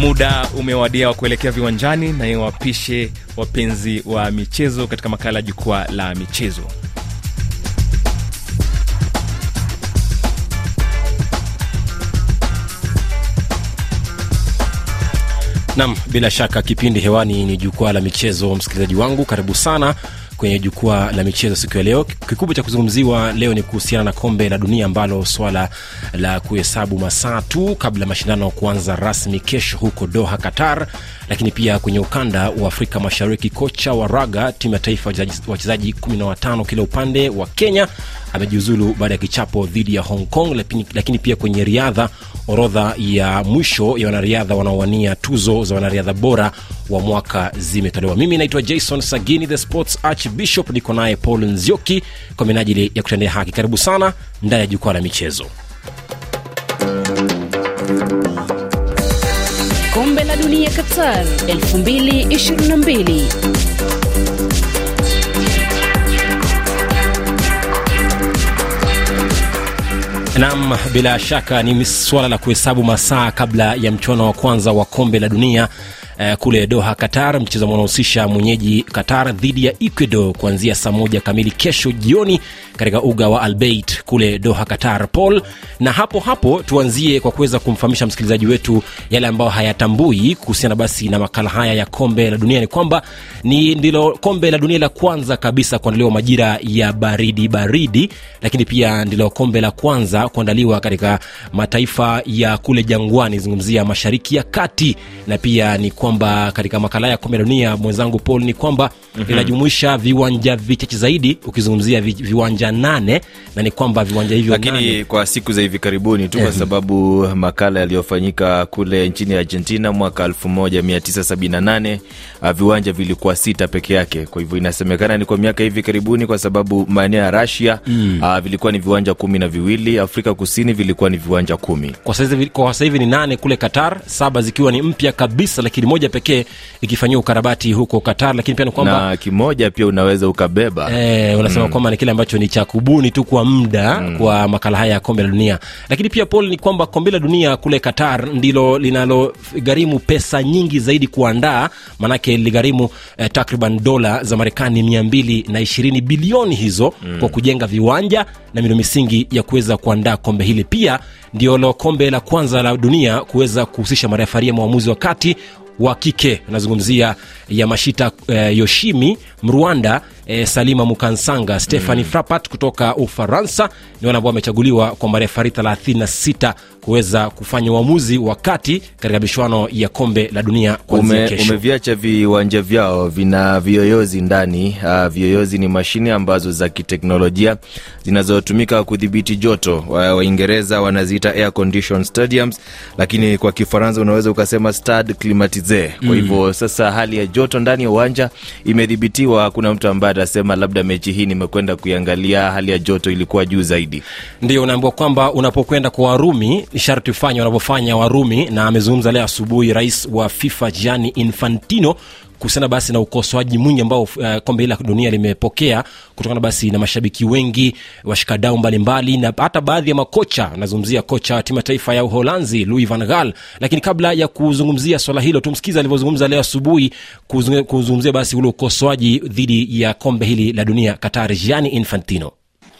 muda umewadia wa kuelekea viwanjani na wapishe wapenzi wa michezo katika makala ya jukwaa la michezo. Nam bila shaka kipindi hewani ni jukwaa la michezo msikilizaji wangu karibu sana kwenye jukwaa la michezo siku ya leo. Kikubwa cha kuzungumziwa leo ni kuhusiana na kombe la dunia ambalo swala la kuhesabu masaa tu kabla mashindano kuanza rasmi kesho huko doha qatar lakini pia kwenye ukanda wa afrika mashariki kocha wa raga timu ya taifa wachezaji 15 kila upande wa kenya amejiuzulu baada ya kichapo dhidi ya hong kong. Lakini, lakini pia kwenye riadha orodha ya mwisho ya wanariadha wanaowania tuzo za wanariadha bora wa mwaka zimetolewa. Mimi naitwa jason sagini the sports archbishop. Niko naye paul nzioki kwa minajili ya kutendea haki. Karibu sana ndani ya jukwaa la michezo dunia qatar 2022 nam bila shaka ni swala la kuhesabu masaa kabla ya mchuano wa kwanza wa kombe la dunia uh, kule doha qatar. Mchezo unaohusisha mwenyeji qatar dhidi ya ecuador kuanzia saa moja kamili kesho jioni katika uga wa albeit kule doha qatar. Paul na hapo hapo tuanzie kwa kuweza kumfahamisha msikilizaji wetu yale ambayo hayatambui kuhusiana basi na makala haya ya kombe la dunia. Ni kwamba ni ndilo kombe la dunia la kwanza kabisa kuandaliwa majira ya baridi baridi lakini pia ndilo kombe la kwanza kuandaliwa katika mataifa ya kule jangwani zungumzia mashariki ya kati na pia ni kwamba katika makala ya kombe la dunia mwenzangu paul ni kwamba mm-hmm. linajumuisha viwanja vichache zaidi ukizungumzia vi, viwanja nane na ni kwamba viwanja hivyo lakini nane, kwa siku za hivi karibuni tu kwa sababu makala yaliyofanyika kule nchini argentina mwaka 1978 uh, viwanja vilikuwa sita peke yake kwa hivyo inasemekana ni kwa miaka hivi karibuni kwa sababu maeneo ya rasia mm. uh, vilikuwa ni viwanja kumi na viwili afrika kusini vilikuwa ni viwanja kumi kwa sasa hivi- kwa sasa hivi ni nane kule qatar saba zikiwa ni mpya kabisa lakini moja pekee ikifanyiwa ukarabati huko qatar lakini pia ni kwamba na kimoja pia unaweza ukabeba Eh, unasema mm. kwamba ni kile ambacho ni cha kubuni tu kwa muda mm. kwa makala haya ya kombe la dunia lakini pia paul ni kwamba kombe la dunia kule qatar ndilo linalogharimu pesa nyingi zaidi kuandaa maanake liligharimu eh, takriban dola za marekani mia mbili na ishirini bilioni hizo mm. kwa kujenga viwanja na miundo misingi ya kuweza kuandaa kombe hili pia ndio lo kombe la kwanza la dunia kuweza kuhusisha marefaria mwamuzi wa kati wa kike anazungumzia yamashita eh, yoshimi mrwanda eh, salima mukansanga stephani mm. frapat kutoka ufaransa ni wale ambao wamechaguliwa kwa marefari 36 kuweza kufanya uamuzi wakati katika michuano ya kombe la dunia kuanzia Ume, umeviacha viwanja vyao vina viyoyozi ndani. Uh, viyoyozi ni mashine ambazo za kiteknolojia zinazotumika kudhibiti joto. Wa- waingereza wanaziita air condition stadiums lakini kwa kifaransa unaweza ukasema stade climatise kwa hivyo sasa hali ya joto ndani ya uwanja imedhibitiwa hakuna mtu ambaye atasema labda mechi hii nimekwenda kuiangalia hali ya joto ilikuwa juu zaidi. Ndio unaambiwa kwamba unapokwenda kwa warumi sharti ufanye wanavyofanya warumi na amezungumza leo asubuhi rais wa fifa gianni infantino kuhusiana basi na ukosoaji mwingi ambao uh, kombe hili la dunia limepokea kutokana basi na mashabiki wengi washikadau mbalimbali na hata baadhi ya makocha nazungumzia kocha wa timu ya taifa ya uholanzi louis van gaal. Lakini kabla ya kuzungumzia swala hilo tumsikiza alivyozungumza leo asubuhi kuzungumzia basi ule ukosoaji dhidi ya kombe hili la dunia qatar gianni infantino.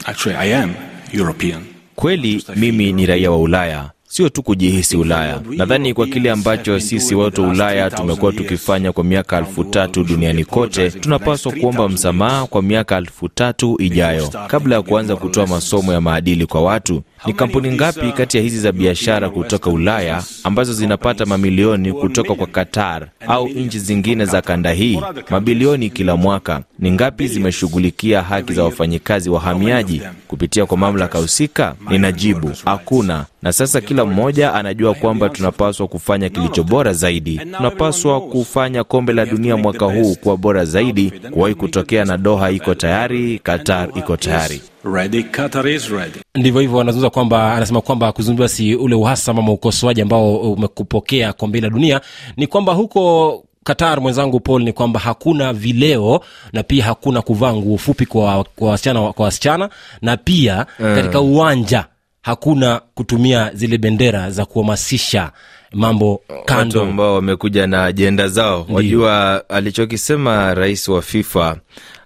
Actually, I am European. kweli mimi ni raia wa ulaya sio tu kujihisi ulaya. nadhani kwa kile ambacho sisi watu wa ulaya tumekuwa tukifanya kwa miaka elfu tatu duniani kote tunapaswa kuomba msamaha kwa miaka elfu tatu ijayo kabla ya kuanza kutoa masomo ya maadili kwa watu ni kampuni ngapi kati ya hizi za biashara kutoka ulaya ambazo zinapata mamilioni kutoka kwa qatar au nchi zingine za kanda hii mabilioni kila mwaka? Ni ngapi zimeshughulikia haki za wafanyikazi wahamiaji kupitia kwa mamlaka husika? Ninajibu hakuna. Na sasa kila mmoja anajua kwamba tunapaswa kufanya kilicho bora zaidi. Tunapaswa kufanya kombe la dunia mwaka huu kuwa bora zaidi. Kuwahi kutokea na doha iko tayari qatar iko tayari Ready, Qatar is ready. ndivyo hivyo anazungumza kwamba anasema kwamba kuzungumziwa si ule uhasama ama ukosoaji ambao umekupokea kombe la dunia ni kwamba huko qatar mwenzangu paul ni kwamba hakuna vileo na pia hakuna kuvaa nguo fupi kwa kwa wasichana kwa wasichana na pia mm. katika uwanja hakuna kutumia zile bendera za kuhamasisha mambo watu kando ambao wamekuja na ajenda zao. Wajua alichokisema rais wa FIFA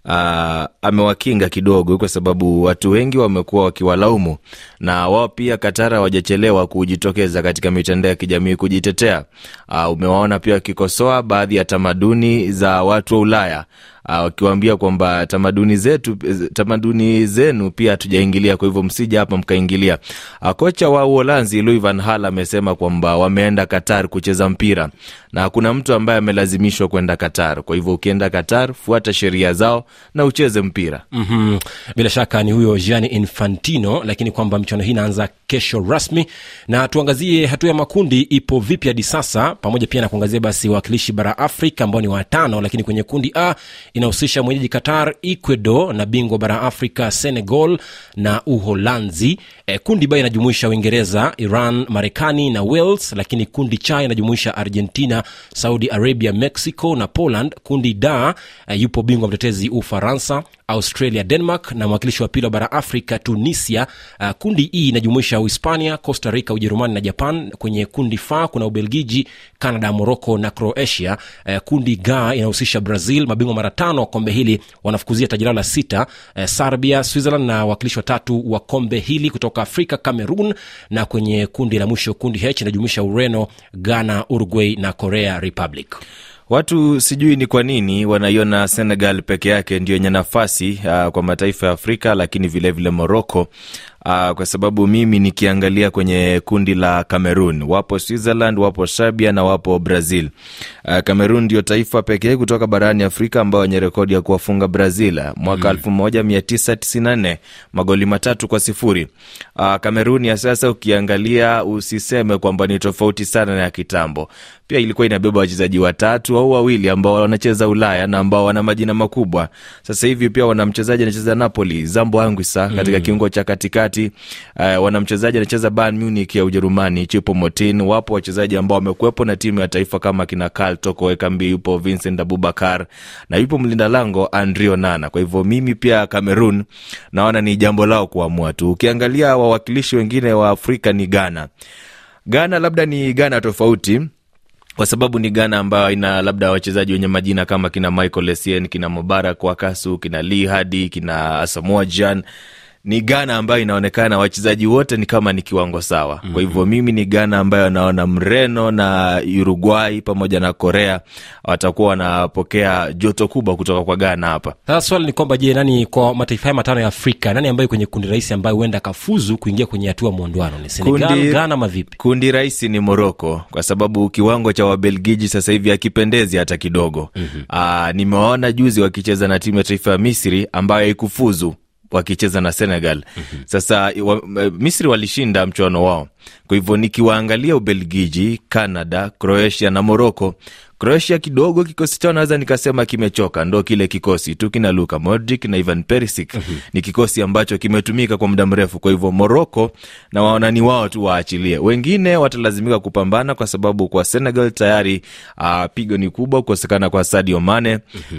uh, amewakinga kidogo, kwa sababu watu wengi wamekuwa wakiwalaumu na wao pia Katara hawajachelewa kujitokeza katika mitandao ya kijamii kujitetea. Uh, umewaona pia wakikosoa baadhi ya tamaduni za watu wa Ulaya wakiwaambia kwamba tamaduni zetu tamaduni zenu pia hatujaingilia, kwa hivyo msija hapa mkaingilia. Uh, kocha wa Uholanzi Louis van Gaal amesema kwamba wameenda Qatar kucheza mpira na hakuna mtu ambaye amelazimishwa kwenda Qatar. Kwa hivyo ukienda Qatar, fuata sheria zao na ucheze mpira. mm-hmm. bila shaka ni huyo Gianni Infantino, lakini kwamba michuano hii inaanza kesho rasmi, na tuangazie hatua ya makundi ipo vipi hadi sasa, pamoja pia na kuangazia basi wawakilishi bara Afrika ambao ni watano, lakini kwenye kundi A inahusisha mwenyeji Qatar, Ecuador na bingwa bara Afrika Senegal na Uholanzi. E, kundi B inajumuisha Uingereza, Iran, Marekani na Wales, lakini kundi cha inajumuisha Argentina, Saudi Arabia, Mexico na Poland. Kundi D e, yupo bingwa mtetezi Ufaransa, Australia, Denmark na mwakilishi wa pili wa bara Afrika Tunisia. Uh, kundi E inajumuisha Uhispania, Costa Rica, Ujerumani na Japan. Kwenye kundi F kuna Ubelgiji, Canada, Morocco na Croatia. Uh, kundi G inahusisha Brazil, mabingwa mara tano wa kombe hili wanafukuzia taji lao la sita. Uh, Serbia, Switzerland na wakilishi watatu wa kombe hili kutoka Afrika, Cameroon. Na kwenye kundi la mwisho, kundi H inajumuisha Ureno, Ghana, Uruguay na Korea Republic. Watu sijui ni kwa nini wanaiona Senegal peke yake ndio yenye nafasi uh, kwa mataifa ya Afrika, lakini vilevile Morocco uh, kwa sababu mimi nikiangalia kwenye kundi la Cameroon wapo Switzerland, wapo Serbia na wapo Brazil. Uh, Cameroon ndio taifa pekee kutoka barani Afrika ambao wenye rekodi ya kuwafunga Brazil mwaka tisa tisini na nne magoli matatu kwa sifuri. Uh, Cameroon ya sasa ukiangalia, usiseme kwamba ni tofauti sana na ya kitambo. Pia ilikuwa inabeba wachezaji watatu au wawili ambao wanacheza Ulaya na ambao wana majina makubwa. Sasa hivi pia wana mchezaji anacheza Napoli, Zambo Anguissa katika mm. kiungo cha katikati. Uh, wana mchezaji anacheza Bayern Munich ya Ujerumani, Chipo Motin. Wapo wachezaji ambao wamekuwepo na timu ya taifa kama kina Karl Toko Ekambi, yupo Vincent Abubakar na yupo mlinda lango Andre Onana. Kwa hivyo mimi pia Cameroon naona ni jambo lao kuamua tu. Ukiangalia wawakilishi wengine wa Afrika ni Ghana. Ghana labda ni Ghana tofauti kwa sababu ni Ghana ambayo ina labda wachezaji wenye majina kama kina Michael Essien, kina Mubarak Wakasu, kina Lee Hadi, kina Asamoah Gyan. Ni Ghana ambayo inaonekana wachezaji wote ni kama ni kiwango sawa. Kwa hivyo mimi ni Ghana ambayo naona Mreno na Uruguay pamoja na Korea watakuwa wanapokea joto kubwa kutoka kwa Ghana hapa. Sasa swali ni kwamba je, nani kwa mataifa haya matano ya Afrika, nani ambayo kwenye kundi rahisi ambayo huenda akafuzu kuingia kwenye hatua mwondoano? Ni Senegal, Kundi- Ghana ama vipi? Kundi rahisi ni Moroko kwa sababu kiwango cha Wabelgiji sasa hivi hakipendezi hata kidogo. mm-hmm. Nimewaona juzi wakicheza na timu ya taifa ya Misri ambayo haikufuzu wakicheza na Senegal. mm-hmm. Sasa wa, Misri walishinda mchuano wao, kwa hivyo nikiwaangalia Ubelgiji, Canada, Croatia na Morocco, Croatia kidogo kikosi chao naweza nikasema kimechoka, ndo kile kikosi tu kina Luka Modric na Ivan Perisic. Ni kikosi ambacho kimetumika kwa muda mrefu, kwa hivyo Moroko na waonani wao tu waachilie, wengine watalazimika kupambana kwa sababu kwa Senegal tayari uh, pigo ni kubwa kukosekana kwa Sadio Mane.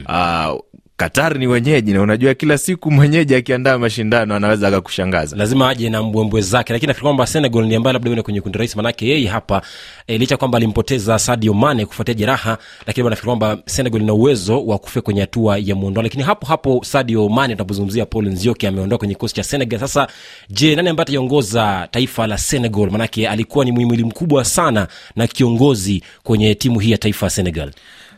Uh, Qatar ni wenyeji na unajua kila siku mwenyeji akiandaa mashindano anaweza akakushangaza. lazima aje na mbwembwe zake lakini nafikiri kwamba senegal ni ambaye labda kwenye kundi rahisi manake yeye hapa e, licha kwamba alimpoteza sadio mane kufuatia jeraha lakini nafikiri kwamba senegal ina uwezo wa kufika kwenye hatua ya muondoano lakini hapo hapo sadio mane tunapozungumzia paul nzioki ameondoa kwenye kikosi cha senegal. Sasa je nani ambaye ataiongoza taifa la senegal? Manake alikuwa ni muhimili mkubwa sana na kiongozi kwenye timu hii ya taifa ya senegal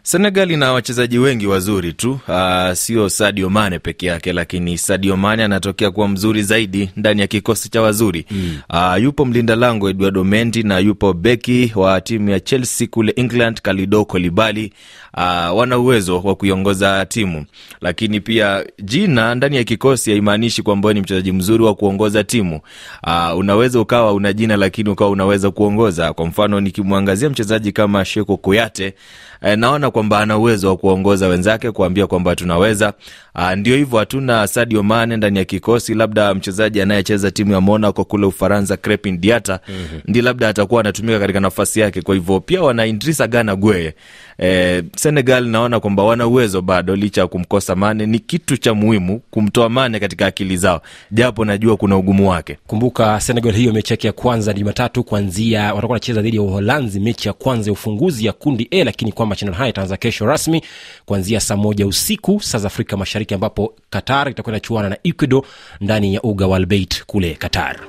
Senegal ina wachezaji wengi wazuri tu, uh, sio Sadio Mane peke yake, lakini Sadio Mane anatokea kuwa mzuri zaidi ndani ya kikosi cha wazuri mm. Uh, yupo mlinda lango Eduardo Mendy na yupo beki wa timu ya Chelsea kule England Kalidou Koulibaly. Uh, wana uwezo wa kuiongoza timu, lakini pia jina ndani ya kikosi haimaanishi kwamba ni mchezaji mzuri wa kuongoza timu. Uh, unaweza ukawa una jina lakini ukawa unaweza kuongoza. Kwa mfano nikimwangazia mchezaji kama Sheko Kuyate eh, naona kwamba ana uwezo wa kuongoza wenzake kuambia kwamba tunaweza. Uh, ndio hivyo, hatuna Sadio Mane ndani ya kikosi, labda mchezaji anayecheza timu ya Monaco kule Ufaransa, Crepin Diata mm-hmm. ndi labda atakuwa anatumika katika nafasi yake. Kwa hivyo pia wana Idrissa Gana Gueye. Eh, Senegal naona kwamba wana uwezo bado, licha ya kumkosa Mane. Ni kitu cha muhimu kumtoa Mane katika akili zao, japo najua kuna ugumu wake. kumbuka senegal hiyo mechi yake ya kwanza ni jumatatu kuanzia watakuwa wanacheza dhidi ya uholanzi mechi ya kwanza ya ufunguzi ya kundi a lakini kwamba mashindano haya itaanza kesho rasmi kuanzia saa moja usiku saa za afrika mashariki ambapo qatar itakuwa inachuana na ecuador ndani ya uga wa albeit kule qatar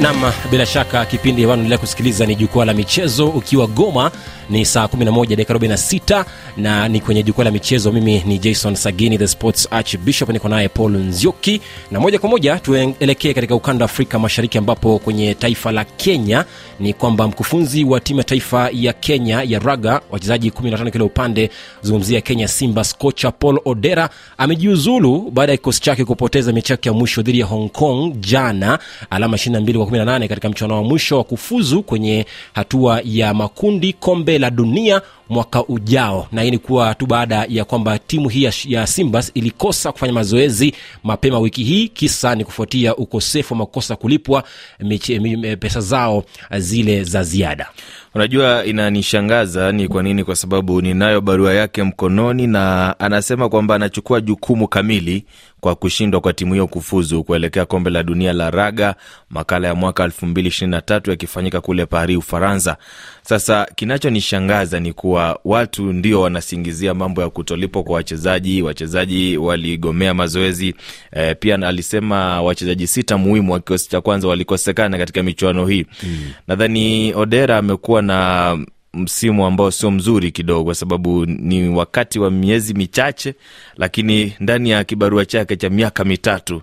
nam bila shaka kipindi hewani endelea kusikiliza ni jukwaa la michezo ukiwa goma ni saa 11 dakika 46 na ni kwenye jukwaa la michezo. Mimi ni jason sagini the sports archbishop niko naye paul nzioki na moja kwa moja tuelekee katika ukanda wa afrika mashariki ambapo kwenye taifa la kenya ni kwamba mkufunzi wa timu ya taifa ya kenya ya raga wachezaji 15 kila upande zungumzia kenya simba kocha paul odera amejiuzulu baada ya kikosi chake kupoteza mechi yake ya mwisho dhidi ya hong kong jana alama 22 kwa 18 katika mchuano wa mwisho wa kufuzu kwenye hatua ya makundi kombe la dunia mwaka ujao na hii ni kuwa tu baada ya kwamba timu hii ya, simbas ilikosa kufanya mazoezi mapema wiki hii kisa ni kufuatia ukosefu wa makosa kulipwa miche, me, pesa zao zile za ziada Unajua, inanishangaza ni kwa nini? Kwa sababu ninayo barua yake mkononi, na anasema kwamba anachukua jukumu kamili kwa kushindwa kwa timu hiyo kufuzu kuelekea kombe la dunia la raga, makala ya mwaka 2023 yakifanyika kule Paris, Ufaransa. Sasa kinachonishangaza ni kuwa watu ndio wanasingizia mambo ya kutolipwa kwa wachezaji. Wachezaji waligomea mazoezi e, pia alisema wachezaji sita muhimu wa kikosi cha kwanza walikosekana katika michuano hii mm. Nadhani Odera amekuwa na msimu ambao sio mzuri kidogo, kwa sababu ni wakati wa miezi michache, lakini ndani ya kibarua chake cha miaka mitatu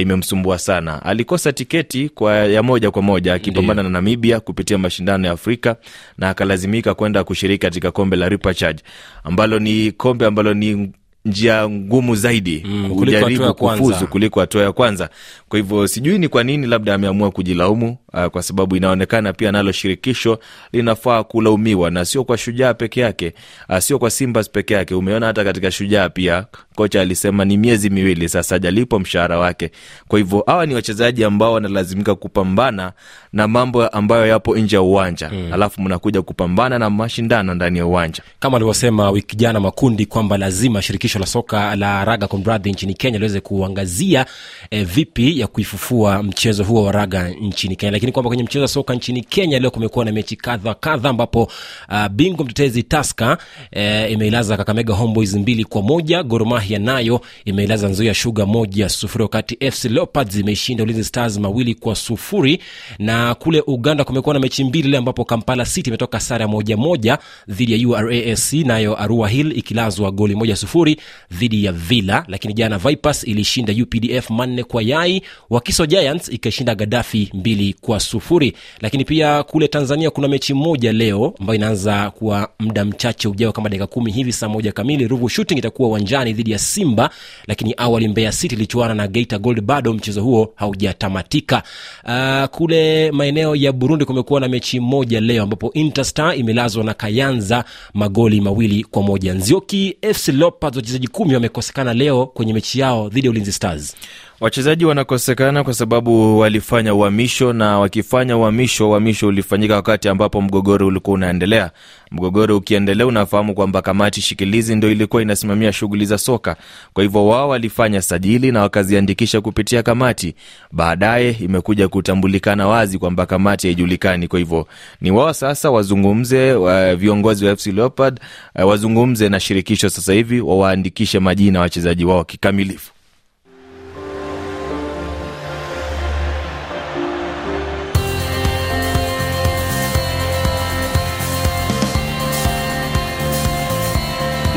imemsumbua sana. Alikosa tiketi kwa ya moja kwa moja akipambana na Namibia kupitia mashindano ya Afrika na akalazimika kwenda kushiriki katika kombe la Repechage ambalo ni kombe ambalo ni njia ngumu zaidi Mm, kujaribu kufuzu kuliko hatua ya kwanza. Kwa hivyo sijui ni kwa nini, labda ameamua kujilaumu uh, kwa sababu inaonekana pia nalo shirikisho linafaa kulaumiwa na sio kwa Shujaa peke yake, uh, sio kwa Simba peke yake. Umeona hata katika Shujaa pia kocha alisema ni miezi miwili sasa hajalipwa mshahara wake. Kwa hivyo hawa ni wachezaji ambao wanalazimika kupambana na mambo ambayo yapo nje ya uwanja mm. alafu mnakuja kupambana na mashindano ndani ya uwanja. kama alivyosema wiki jana makundi kwamba lazima shirikisho la soka la raga kumradhi nchini kenya liweze kuangazia eh, vipi ya kuifufua mchezo huo wa raga nchini kenya. Lakini kwamba kwenye mchezo wa soka nchini kenya leo kumekuwa na mechi kadha kadha ambapo uh, bingwa mtetezi taska eh, imeilaza kakamega homeboys mbili kwa moja goromahia nayo imeilaza nzoia shuga moja sufuri wakati fc leopards imeshinda ulinzi stars mawili kwa sufuri. Na kule uganda kumekuwa na mechi mbili leo ambapo kampala city imetoka sare moja moja dhidi ya urasc nayo arua hill ikilazwa goli moja sufuri dhidi ya villa lakini jana vipers ilishinda updf manne kwa yai wakiso giants ikashinda gadafi mbili kwa sufuri. Lakini pia kule tanzania kuna mechi moja leo ambayo inaanza kwa muda mchache ujao kama dakika kumi hivi saa moja kamili. Ruvu shooting itakuwa uwanjani dhidi ya simba lakini awali mbeya city ilichuana na geita gold bado. Mchezo huo haujatamatika. Uh, kule maeneo ya burundi kumekuwa na mechi moja leo ambapo interstar imelazwa na kayanza magoli mawili kwa moja. Nzioki fc leopards wachezaji kumi wamekosekana leo kwenye mechi yao dhidi ya ulinzi stars Wachezaji wanakosekana kwa sababu walifanya uhamisho, na wakifanya uhamisho, uhamisho ulifanyika wakati ambapo mgogoro ulikuwa unaendelea. Mgogoro ukiendelea, unafahamu kwamba kamati shikilizi ndo ilikuwa inasimamia shughuli za soka. Kwa hivyo wao walifanya sajili na wakaziandikisha kupitia kamati. Baadaye imekuja kutambulikana wazi kwamba kamati haijulikani. Kwa hivyo ni wao sasa wazungumze, wa viongozi wa FC Leopard eh, wazungumze na shirikisho sasa hivi wawaandikishe majina wachezaji wao kikamilifu.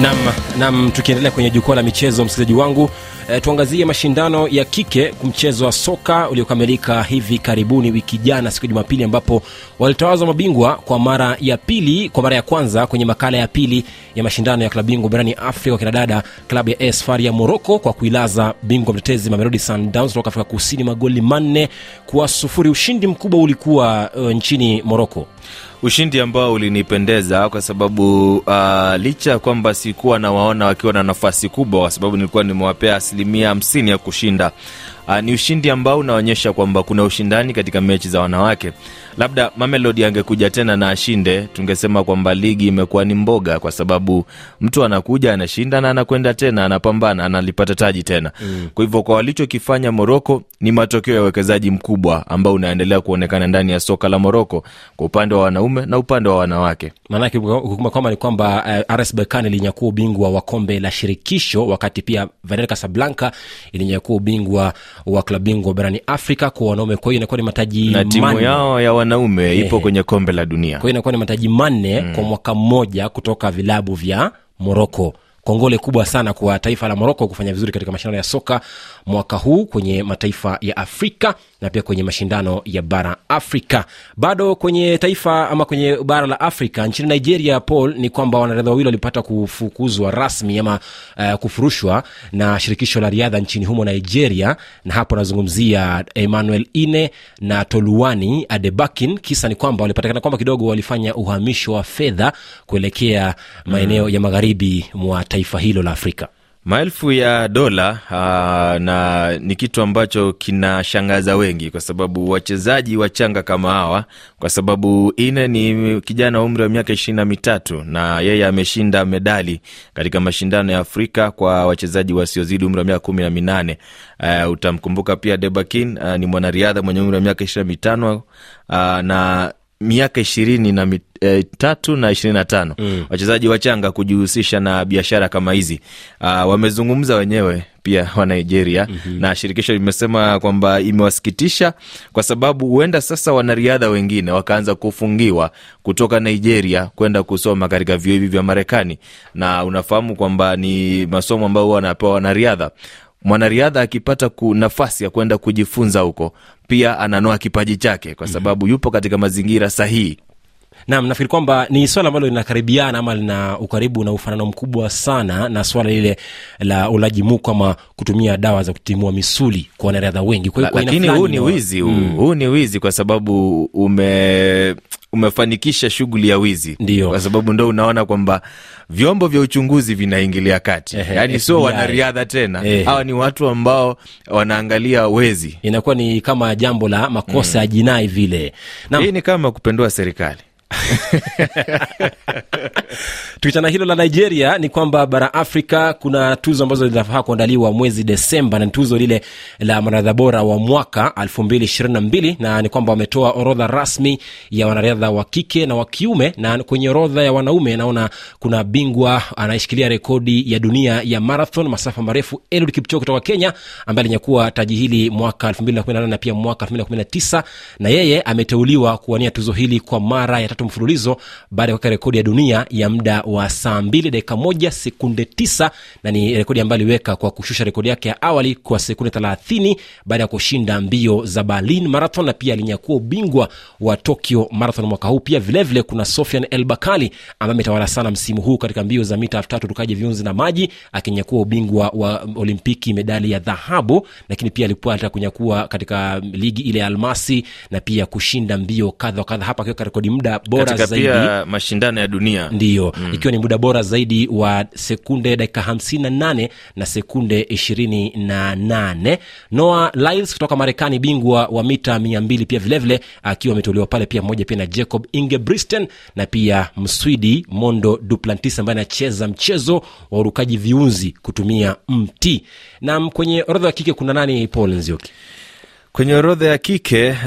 Nam nam tukiendelea kwenye jukwaa la michezo msikilizaji wangu e, tuangazie mashindano ya kike mchezo wa soka uliokamilika hivi karibuni wiki jana siku ya jumapili ambapo walitawazwa mabingwa kwa mara ya pili kwa mara ya kwanza kwenye makala ya pili ya mashindano ya klabu bingwa barani afrika kinadada klabu ya esfar ya moroko kwa kuilaza bingwa mtetezi mamelodi sundowns kutoka afrika kusini magoli manne kwa sufuri. Ushindi mkubwa ulikuwa uh, nchini moroko ushindi ambao ulinipendeza kwa sababu uh, licha ya kwamba sikuwa nawaona wakiwa na nafasi kubwa kwa sababu nilikuwa nimewapea asilimia hamsini ya kushinda uh, ni ushindi ambao unaonyesha kwamba kuna ushindani katika mechi za wanawake. Labda mamelodi angekuja tena na ashinde tungesema kwamba ligi imekuwa ni mboga kwa sababu mtu anakuja anashinda na anakwenda tena anapambana analipata taji tena. Mm. kwa hivyo kwa walichokifanya moroko ni matokeo ya uwekezaji mkubwa ambao unaendelea kuonekana ndani ya soka la moroko kwa upande wa wanaume na upande wa wanawake. Maanake kwamba ni kwamba uh, rs berkan ilinyakua ubingwa wa kombe la shirikisho wakati pia vanel casablanca ilinyakua ubingwa wa klabu bingwa barani afrika kwa wanaume kwa hiyo inakuwa ni mataji na timu manne. yao ya wanaume ipo kwenye kombe la dunia kwa hiyo inakuwa ni mataji manne mm. kwa mwaka mmoja kutoka vilabu vya moroko kongole kubwa sana kwa taifa la moroko kufanya vizuri katika mashindano ya soka mwaka huu kwenye mataifa ya afrika na pia kwenye mashindano ya bara afrika. Bado kwenye taifa ama kwenye bara la afrika nchini nigeria paul ni kwamba wanariadha wawili walipata kufukuzwa rasmi ama uh, kufurushwa na shirikisho la riadha nchini humo nigeria. Na hapo anazungumzia emmanuel ine na toluani adebakin. Kisa ni kwamba walipatikana kwamba kidogo walifanya uhamisho wa fedha kuelekea maeneo mm. ya magharibi mwa taifa hilo la afrika maelfu ya dola aa, na ni kitu ambacho kinashangaza wengi kwa sababu wachezaji wachanga kama hawa kwa sababu ine ni kijana wa umri wa miaka ishirini na mitatu na yeye ameshinda medali katika mashindano ya afrika kwa wachezaji wasiozidi umri wa miaka kumi na minane. Uh, utamkumbuka pia debakin uh, ni mwanariadha mwenye umri wa miaka ishirini na mitano uh, na miaka ishirini na mit, e, tatu na ishirini na tano. Mm. wachezaji wachanga kujihusisha na biashara kama hizi. Uh, wamezungumza wenyewe pia wa nigeria. Mm-hmm. na shirikisho limesema kwamba imewasikitisha kwa sababu huenda sasa wanariadha wengine wakaanza kufungiwa kutoka nigeria kwenda kusoma katika vyuo hivi vya marekani. Na unafahamu kwamba ni masomo ambayo huwa wanapewa wanariadha mwanariadha akipata nafasi ya kwenda kujifunza huko pia ananoa kipaji chake kwa sababu yupo katika mazingira sahihi. Nam nafikiri kwamba ni swala ambalo linakaribiana ama lina ukaribu na ufanano mkubwa sana na swala lile la ulaji muku ama kutumia dawa za kutimua misuli kwa wanariadha wengi. Kwa hiyo lakini huu ni wizi huu mm. huu ni wizi kwa sababu ume umefanikisha shughuli ya wizi. Ndio. kwa sababu ndo unaona kwamba vyombo vya uchunguzi vinaingilia kati. Ehe, yaani sio wanariadha tena. Hawa ni watu ambao wanaangalia wezi. Inakuwa ni kama jambo la makosa ya jinai vile. Hii ni kama kupendua serikali tukichana hilo la nigeria ni kwamba bara afrika kuna tuzo ambazo zinafaa kuandaliwa mwezi desemba na ni tuzo lile la mwanariadha bora wa mwaka 222 na ni kwamba wametoa orodha rasmi ya wanariadha wa kike na wa kiume na kwenye orodha ya wanaume naona kuna bingwa anayeshikilia rekodi ya dunia ya marathon masafa marefu eliud kipcho kutoka kenya ambaye alinyakua taji hili mwaka 218 na pia mwaka 219 na yeye ameteuliwa kuwania tuzo hili kwa mara ya tatu mfululizo baada ya kuweka rekodi ya dunia ya muda wa saa 2 dakika moja sekunde 9 na ni rekodi ambayo aliweka kwa kushusha rekodi yake ya awali kwa sekunde 30 baada ya kushinda mbio za berlin marathon na pia alinyakua ubingwa wa tokyo marathon mwaka huu. Pia vilevile vile kuna sofian el bakali ambaye ametawala sana msimu huu katika mbio za mita elfu tatu rukaji viunzi na maji akinyakua ubingwa wa olimpiki medali ya dhahabu lakini pia alipata kunyakua katika ligi ile ya almasi na pia kushinda mbio kadha wa kadha. Hapa akiweka rekodi muda bora katika zaidi. pia mashindano ya dunia. Ndiyo. Mm. ikiwa ni muda bora zaidi wa sekunde dakika 58 na sekunde 28 noah lyles kutoka marekani bingwa wa mita 200 pia vilevile akiwa ameteuliwa pale pia mmoja pia na jacob ingebristen na pia mswidi mondo duplantis ambaye anacheza mchezo wa urukaji viunzi kutumia mti. Nam kwenye orodha wa kike kuna nani paul nzioki kwenye orodha ya kike uh,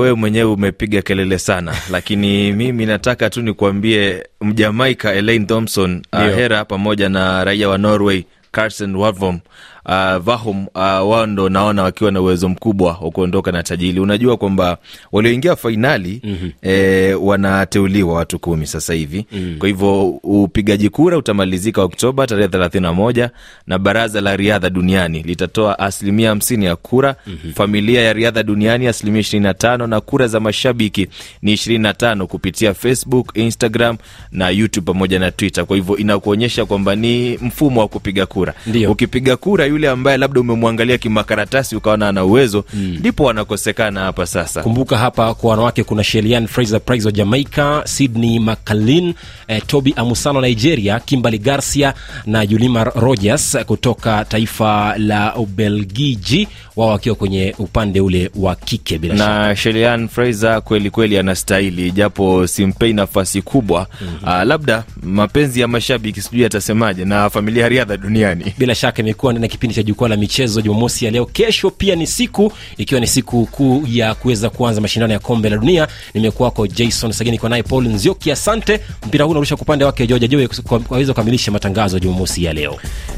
wewe mwenyewe umepiga kelele sana. Lakini mimi nataka tu nikuambie mjamaika elaine thompson uh, hera pamoja na raia wa norway carson walvom uh, Vahum uh, wao ndo naona wakiwa na uwezo mkubwa wa kuondoka na tajili. Unajua kwamba walioingia fainali mm-hmm. eh, wanateuliwa watu kumi sasa hivi mm-hmm. kwa hivyo upigaji kura utamalizika Oktoba tarehe thelathini na moja na baraza la riadha duniani litatoa asilimia hamsini ya kura mm-hmm. familia ya riadha duniani asilimia ishirini na tano na kura za mashabiki ni ishirini na tano kupitia Facebook, Instagram na YouTube pamoja na Twitter. Kwa hivyo inakuonyesha kwamba ni mfumo wa kupiga kura. Ndiyo. Ukipiga kura yule ambaye labda umemwangalia kimakaratasi ukaona ana uwezo ndipo wanakosekana hapa sasa. kumbuka hapa kwa wanawake kuna shelian fraser price wa jamaica sydney macalin eh, toby amusano nigeria kimbali garcia na julima rogers kutoka taifa la ubelgiji wao wakiwa kwenye upande ule wa kike bila na Shelian Fraser kweli kweli anastahili, japo simpei nafasi kubwa mm-hmm. labda mapenzi ya mashabiki sijui atasemaje na familia riadha duniani. bila shaka imekuwa na kipindi cha jukwaa la michezo jumamosi ya leo. Kesho pia ni siku ikiwa ni siku kuu ya kuweza kuanza mashindano ya kombe la dunia. Nimekuwako jason sagini kwa naye paul nzioki. Asante. Mpira huu unarusha kwa upande wake joja joe waweza kukamilisha matangazo jumamosi ya leo.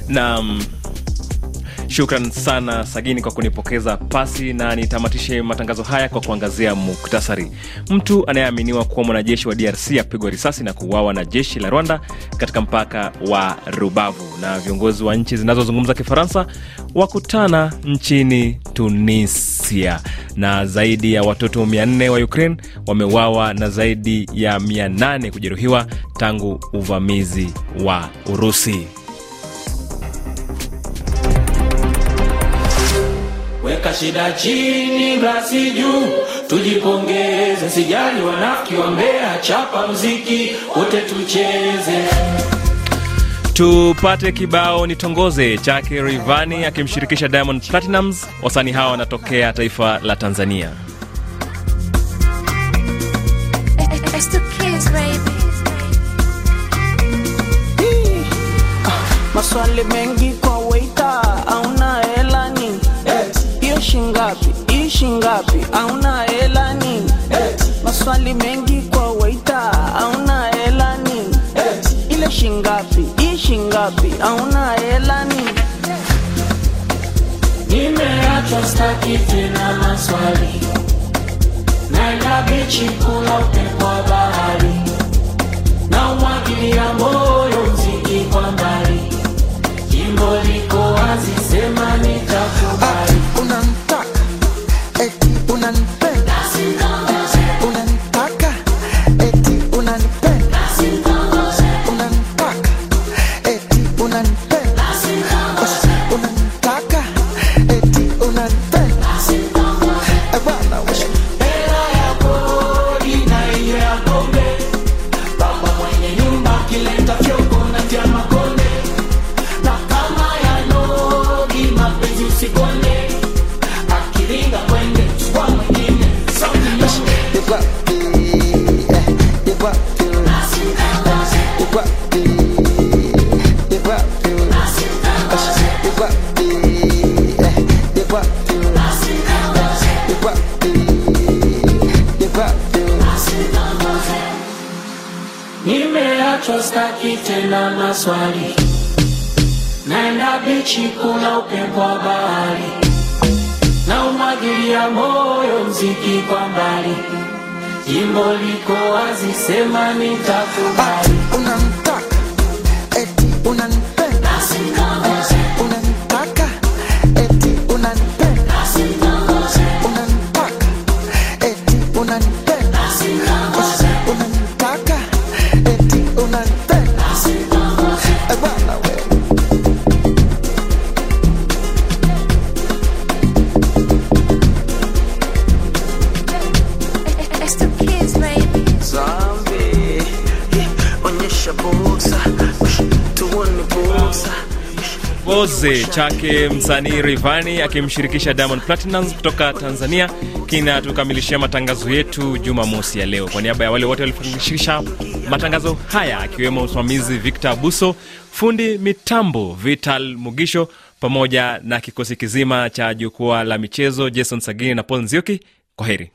Naam. Shukran sana Sagini kwa kunipokeza pasi, na nitamatishe matangazo haya kwa kuangazia muktasari. Mtu anayeaminiwa kuwa mwanajeshi wa DRC apigwa risasi na kuuawa na jeshi la Rwanda katika mpaka wa Rubavu, na viongozi wa nchi zinazozungumza Kifaransa wakutana nchini Tunisia, na zaidi ya watoto 400 wa Ukraine wameuawa na zaidi ya 800 kujeruhiwa tangu uvamizi wa Urusi. Shida chini, glasi juu, tujipongeze, sijali wanafiki wa Mbeya, chapa mziki wote tucheze. tupate kibao nitongoze chake Rivani akimshirikisha Diamond Platinums. Wasanii hawa wanatokea taifa la Tanzania. Baby. maswali mengi hiyo shingapi ishi ngapi, auna hela nini? Maswali mengi kwa waita. Auna hela nini? Ile shingapi ishi ngapi, auna hela nini? Nimeachwa staki tena maswali, naenda bichi kula upepo wa bahari, Staki tena maswali, naenda bichi kuna upepo wa bahari, na umwagilia moyo mziki kwa mbali, jimbo liko wazi, sema nitakubali. Unamtaka? Eti unanitaka Boze chake msanii Rivani akimshirikisha Diamond Platinums kutoka Tanzania kinatukamilishia matangazo yetu Jumamosi ya leo. Kwa niaba ya wale wote walifanikisha matangazo haya, akiwemo msimamizi Victor Buso, fundi mitambo Vital Mugisho, pamoja na kikosi kizima cha jukwaa la michezo Jason Sagini na Paul Nzioki, kwa heri.